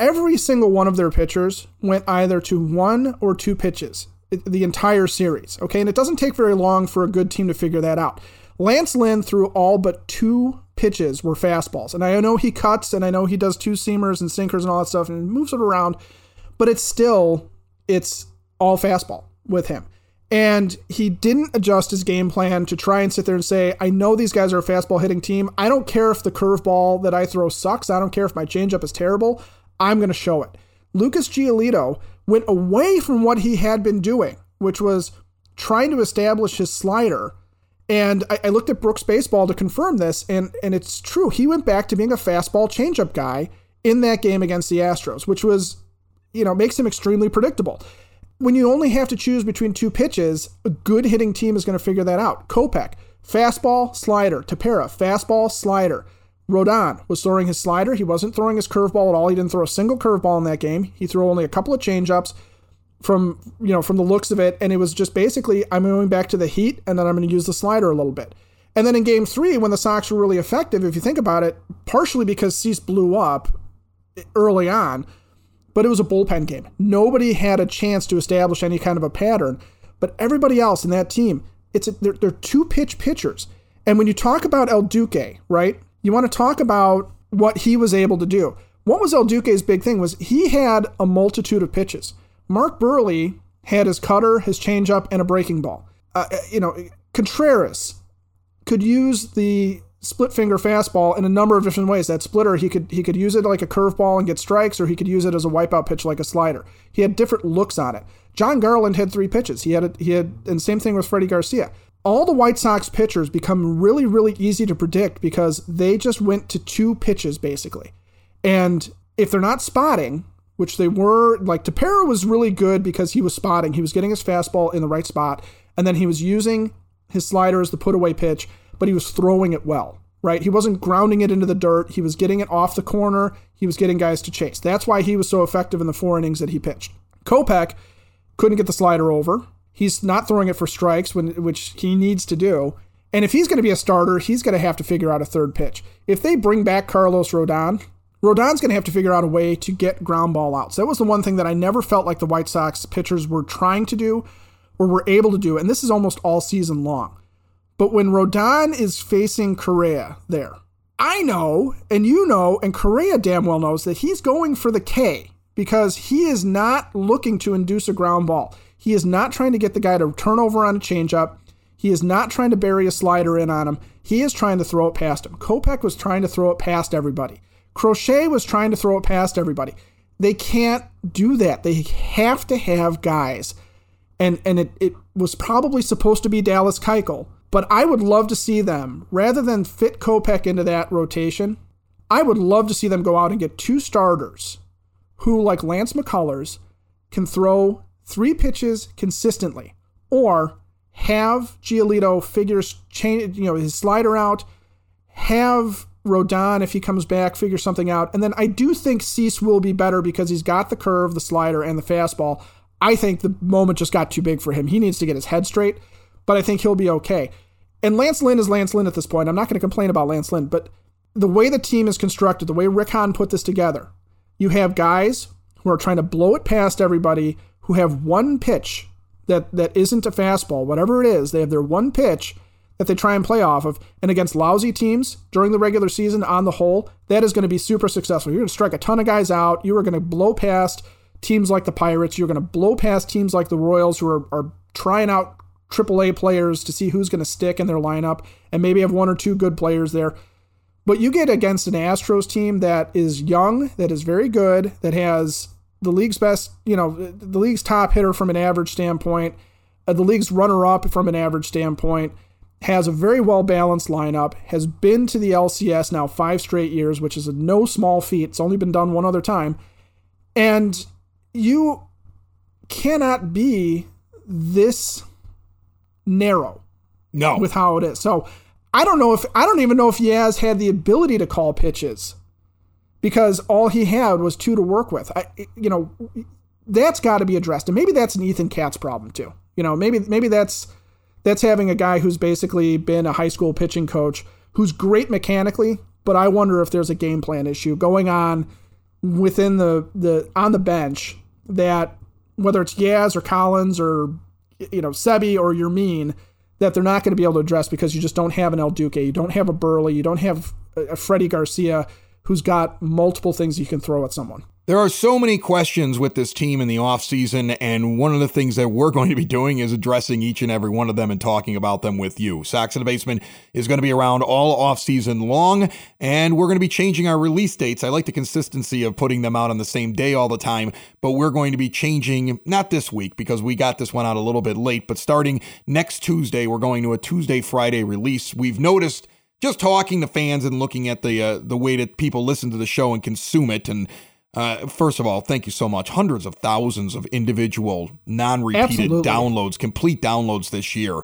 Every single one of their pitchers went either to one or two pitches the entire series. Okay, and it doesn't take very long for a good team to figure that out. Lance Lynn threw all but two pitches were fastballs, and I know he cuts, and I know he does two seamers and sinkers and all that stuff, and moves it around, but it's still it's all fastball with him. And he didn't adjust his game plan to try and sit there and say, I know these guys are a fastball hitting team. I don't care if the curveball that I throw sucks. I don't care if my changeup is terrible. I'm going to show it. Lucas Giolito went away from what he had been doing, which was trying to establish his slider. And I, I looked at Brooks Baseball to confirm this, and, and it's true. He went back to being a fastball changeup guy in that game against the Astros, which was, you know, makes him extremely predictable when you only have to choose between two pitches, a good hitting team is going to figure that out. Kopech, fastball, slider. Tepera, fastball, slider. Rodon was throwing his slider. He wasn't throwing his curveball at all. He didn't throw a single curveball in that game. He threw only a couple of changeups from you know from the looks of it, and it was just basically I'm going back to the heat, and then I'm going to use the slider a little bit. And then in Game Three, when the Sox were really effective, if you think about it, partially because Cease blew up early on, but it was a bullpen game. Nobody had a chance to establish any kind of a pattern. But everybody else in that team, it's a, they're, they're two pitch pitchers. And when you talk about El Duque, right, you want to talk about what he was able to do. What was El Duque's big thing was he had a multitude of pitches. Mark Buehrle had his cutter, his changeup, and a breaking ball. Uh, you know, Contreras could use the split finger fastball in a number of different ways. That splitter, he could he could use it like a curveball and get strikes, or he could use it as a wipeout pitch like a slider. He had different looks on it. Jon Garland had three pitches. He had a, he had and same thing with Freddie Garcia. All the White Sox pitchers become really really easy to predict because they just went to two pitches basically. And if they're not spotting, which they were, like Tepera was really good because he was spotting. He was getting his fastball in the right spot, and then he was using his slider as the put away pitch but he was throwing it well, right? He wasn't grounding it into the dirt. He was getting it off the corner. He was getting guys to chase. That's why he was so effective in the four innings that he pitched. Kopech couldn't get the slider over. He's not throwing it for strikes, when, which he needs to do. And if he's going to be a starter, he's going to have to figure out a third pitch. If they bring back Carlos Rodon, Rodon's going to have to figure out a way to get ground ball out. So that was the one thing that I never felt like the White Sox pitchers were trying to do or were able to do. And this is almost all season long. But when Rodon is facing Correa there, I know, and you know, and Correa damn well knows that he's going for the K because he is not looking to induce a ground ball. He is not trying to get the guy to turn over on a changeup. He is not trying to bury a slider in on him. He is trying to throw it past him. Kopech was trying to throw it past everybody. Crochet was trying to throw it past everybody. They can't do that. They have to have guys. And and it, it was probably supposed to be Dallas Keuchel but I would love to see them, rather than fit Kopech into that rotation, I would love to see them go out and get two starters who, like Lance McCullers, can throw three pitches consistently, or have Giolito figures change, you know, his slider out, have Rodon, if he comes back, figure something out. And then I do think Cease will be better because he's got the curve, the slider, and the fastball. I think the moment just got too big for him. He needs to get his head straight but I think he'll be okay. And Lance Lynn is Lance Lynn at this point. I'm not going to complain about Lance Lynn, but the way the team is constructed, the way Rick Hahn put this together, you have guys who are trying to blow it past everybody, who have one pitch that that isn't a fastball, whatever it is. They have their one pitch that they try and play off of. And against lousy teams during the regular season, on the whole, that is going to be super successful. You're going to strike a ton of guys out. You are going to blow past teams like the Pirates. You're going to blow past teams like the Royals, who are, are trying out AAA players to see who's going to stick in their lineup and maybe have one or two good players there. But you get against an Astros team that is young, that is very good, that has the league's best, you know, the league's top hitter from an average standpoint, uh, the league's runner up from an average standpoint, has a very well balanced lineup, has been to the LCS now five straight years, which is a no small feat. It's only been done one other time. And you cannot be this narrow. No. With how it is. So I don't know if I don't even know if Yaz had the ability to call pitches because all he had was two to work with. I you know that's got to be addressed. And maybe that's an Ethan Katz problem too. You know, maybe maybe that's that's having a guy who's basically been a high school pitching coach who's great mechanically, but I wonder if there's a game plan issue going on within the the on the bench that whether it's Yaz or Collins or you know, Seby or Yermin that they're not going to be able to address because you just don't have an El Duque, you don't have a Buehrle, you don't have a Freddie Garcia who's got multiple things you can throw at someone. There are so many questions with this team in the offseason, and one of the things that we're going to be doing is addressing each and every one of them and talking about them with you. Sox in the Basement is going to be around all offseason long, and we're going to be changing our release dates. I like the consistency of putting them out on the same day all the time, but we're going to be changing, not this week because we got this one out a little bit late, but starting next Tuesday, we're going to a Tuesday, Friday release. We've noticed just talking to fans and looking at the uh, the way that people listen to the show and consume it and uh, first of all, thank you so much. Hundreds of thousands of individual, non-repeated Absolutely. downloads, complete downloads this year.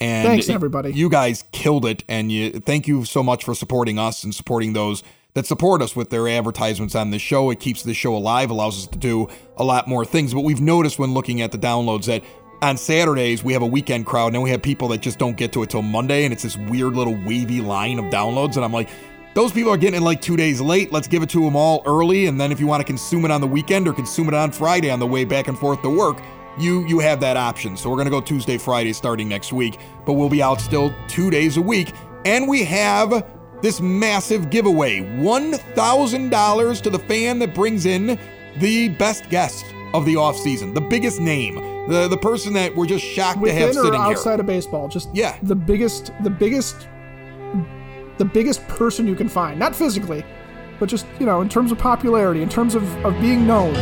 And thanks everybody. You guys killed it, and you thank you so much for supporting us and supporting those that support us with their advertisements on this show. It keeps the show alive, allows us to do a lot more things. But we've noticed when looking at the downloads that on Saturdays we have a weekend crowd, and then we have people that just don't get to it till Monday, and it's this weird little wavy line of downloads, and I'm like those people are getting it like two days late. Let's give it to them all early, and then if you want to consume it on the weekend or consume it on Friday on the way back and forth to work, you you have that option. So we're gonna go Tuesday, Friday starting next week, but we'll be out still two days a week, and we have this massive giveaway: one thousand dollars to the fan that brings in the best guest of the offseason, the biggest name the the person that we're just shocked to have Within or sitting outside here. of baseball, just Yeah. the biggest, the biggest, the biggest person you can find. Not physically, but just you know, in terms of popularity, in terms of of being known.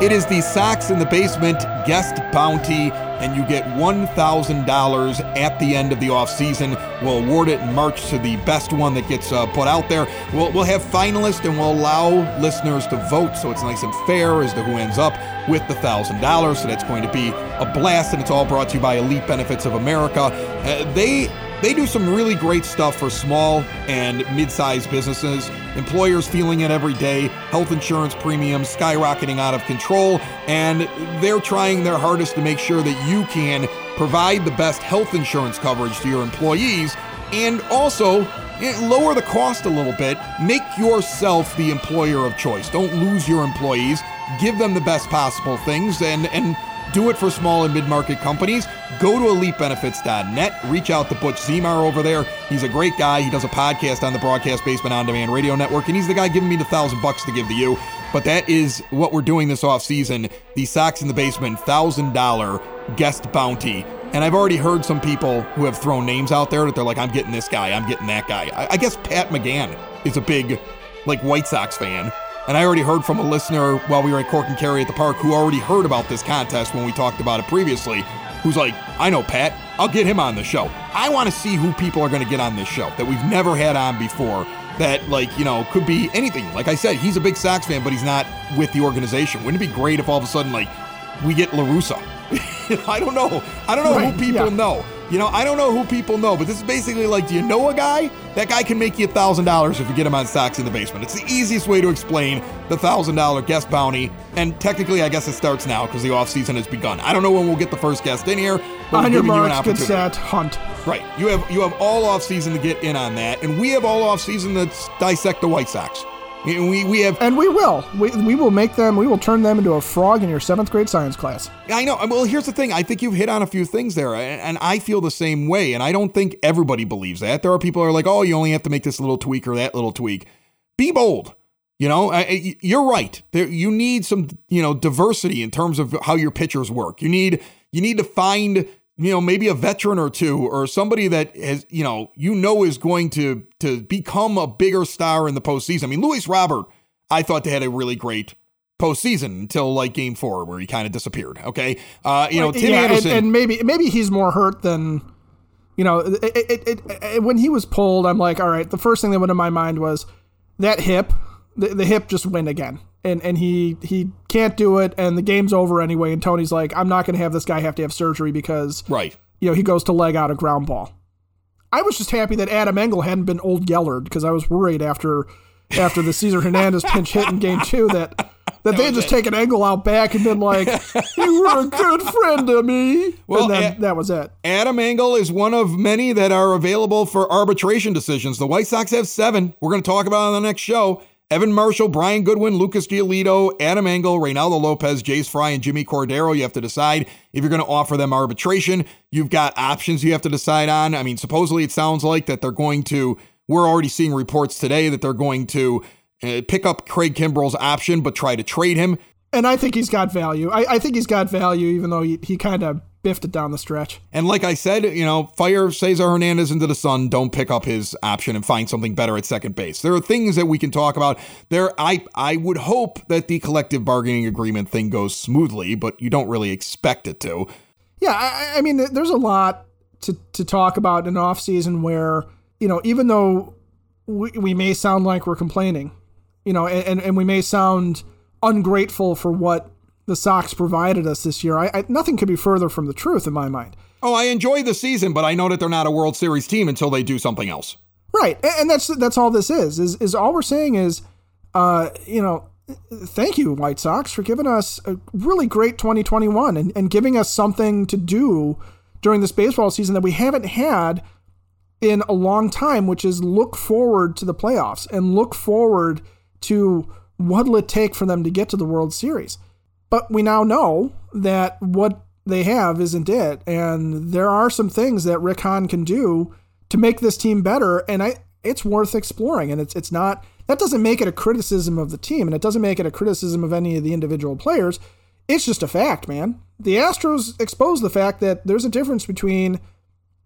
It is the Sox in the Basement guest bounty, and you get $1,000 at the end of the offseason. We'll award it in March to the best one that gets uh, put out there. We'll, we'll have finalists and we'll allow listeners to vote so it's nice and fair as to who ends up with the $1,000. So that's going to be a blast, and it's all brought to you by Elite Benefits of America. Uh, they they do some really great stuff for small and mid-sized businesses. Employers feeling it every day. Health insurance premiums skyrocketing out of control, and they're trying their hardest to make sure that you can provide the best health insurance coverage to your employees and also eh, lower the cost a little bit. Make yourself the employer of choice. Don't lose your employees. Give them the best possible things and and do it for small and mid-market companies. Go to elitebenefits.net. Reach out to Butch Zemar over there. He's a great guy. He does a podcast on the Broadcast Basement On Demand Radio Network, and he's the guy giving me the thousand bucks to give to you. But that is what we're doing this off season. The Sox in the Basement thousand dollar guest bounty. And I've already heard some people who have thrown names out there that they're like, I'm getting this guy, I'm getting that guy. I, I guess Pat McGann is a big, like, White Sox fan. And I already heard from a listener while we were at Cork and Kerry at the park who already heard about this contest when we talked about it previously, who's like, I know Pat, I'll get him on the show. I want to see who people are going to get on this show that we've never had on before that, like, you know, could be anything. Like I said, he's a big Sox fan, but he's not with the organization. Wouldn't it be great if all of a sudden, like, we get La Russa? I don't know. I don't know Right, who people yeah. know. You know, I don't know who people know, but this is basically like, do you know a guy? That guy can make you a thousand dollars if you get him on Sox in the basement. It's the easiest way to explain the thousand dollar guest bounty. And technically, I guess it starts now because the off season has begun. I don't know when we'll get the first guest in here, but we're giving you an opportunity. set, hunt. Right. You have you have all off season to get in on that, and we have all off season to dissect the White Sox. And we we have And we will. We, we will make them, we will turn them into a frog in your seventh grade science class. I know. Well, here's the thing. I think you've hit on a few things there, and and I feel the same way. And I don't think everybody believes that. There are people who are like, "Oh, you only have to make this little tweak or that little tweak." Be bold. You know, I- you're right. There, you need some, you know, diversity in terms of how your pitchers work. You need, you need to find, you know, maybe a veteran or two or somebody that has, you know, you know is going to to become a bigger star in the postseason. I mean, Luis Robert, I thought they had a really great postseason until like Game Four, where he kind of disappeared. Okay, uh, you know, Tim yeah, and- Anderson. And, maybe maybe he's more hurt than you know. It, it, it, it- when he was pulled, I'm like, all right. The first thing that went in my mind was that hip. The, the hip just went again, and and he he can't do it, and the game's over anyway. And Tony's like, I'm not going to have this guy have to have surgery because right. you know he goes to leg out a ground ball. I was just happy that Adam Engel hadn't been old Gellard because I was worried after after the Cesar Hernandez pinch hit in game two that that they had just taken Engel out back and been like, "You were a good friend to me," Well, and then eh, that was it. Adam Engel is one of many that are available for arbitration decisions. The White Sox have seven. We're going to talk about it on the next show. Evan Marshall, Brian Goodwin, Lucas Giolito, Adam Engel, Reynaldo Lopez, Jace Fry, and Jimmy Cordero. You have to decide if you're going to offer them arbitration. You've got options you have to decide on. I mean, supposedly it sounds like that they're going to, we're already seeing reports today that they're going to uh, pick up Craig Kimbrel's option, but try to trade him. And I think he's got value. I, I think he's got value, even though he, he kind of biffed it down the stretch. And like I said, you know, fire Cesar Hernandez into the sun. Don't pick up his option and find something better at second base. There are things that we can talk about. There, I I would hope that the collective bargaining agreement thing goes smoothly, but you don't really expect it to. Yeah, I, I mean, there's a lot to, to talk about in an off season where you know, even though we, we may sound like we're complaining, you know, and, and we may sound ungrateful for what the Sox provided us this year, I, I nothing could be further from the truth in my mind. Oh, I enjoy the season, but I know that they're not a World Series team until they do something else. Right, and that's that's all this is. Is is all we're saying is, uh, you know, thank you White Sox for giving us a really great 2021 and, and giving us something to do during this baseball season that we haven't had in a long time, which is look forward to the playoffs and look forward to what'll it take for them to get to the World Series. But we now know that what they have isn't it, and there are some things that Rick Hahn can do to make this team better, and I it's worth exploring. And it's it's not that doesn't make it a criticism of the team, and it doesn't make it a criticism of any of the individual players. it's just a fact, man. The Astros expose the fact that there's a difference between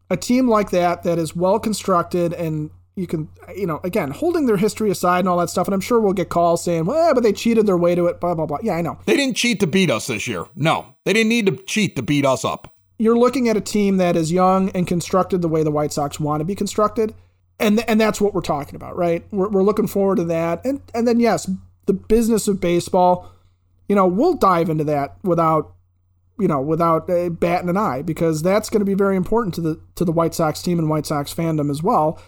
a team like that that is well constructed and you can, you know, again, holding their history aside and all that stuff. And I'm sure we'll get calls saying, well, but they cheated their way to it, blah, blah, blah. Yeah, I know. They didn't cheat to beat us this year. No, they didn't need to cheat to beat us up. You're looking at a team that is young and constructed the way the White Sox want to be constructed. And, and that's what we're talking about, right? We're, we're looking forward to that. And, and then, yes, the business of baseball, you know, we'll dive into that without you know, without uh, batting an eye, because that's going to be very important to the to the White Sox team and White Sox fandom as well.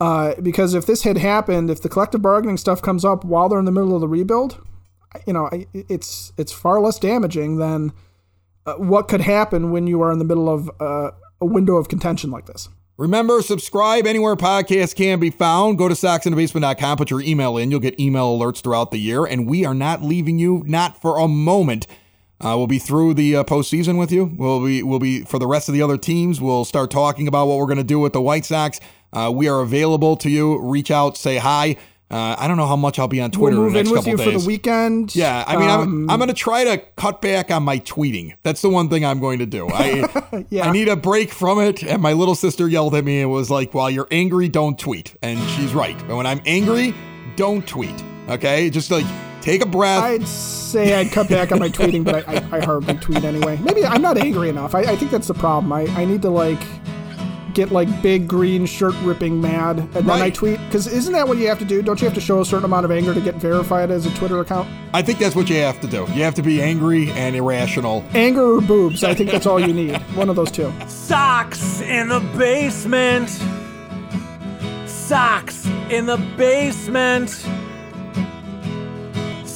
Uh, because if this had happened, if the collective bargaining stuff comes up while they're in the middle of the rebuild, you know, it's it's far less damaging than uh, what could happen when you are in the middle of uh, a window of contention like this. Remember, subscribe anywhere podcasts can be found. Go to soxinthebasement.com, put your email in. You'll get email alerts throughout the year, and we are not leaving you, not for a moment. Uh, we'll be through the uh, postseason with you. We'll be we'll be for the rest of the other teams. We'll start talking about what we're going to do with the White Sox. Uh, we are available to you. Reach out, say hi. Uh, I don't know how much I'll be on Twitter we'll the next with you days. for the weekend. Yeah, I mean, um, I'm, I'm going to try to cut back on my tweeting. That's the one thing I'm going to do. I yeah. I need a break from it. And my little sister yelled at me and was like, "While you're angry, don't tweet." And she's right. But when I'm angry, don't tweet. Okay, just like take a breath. I'd say I'd cut back on my tweeting, but I, I, I hardly tweet anyway. Maybe I'm not angry enough. I, I think that's the problem. I, I need to like get like big green shirt ripping mad and then I tweet because isn't that what you have to do? Don't you have to show a certain amount of anger to get verified as a Twitter account? I think that's what you have to do. You have to be angry and irrational. Anger or boobs? I think that's all you need. One of those two. Sox in the basement. Sox in the basement.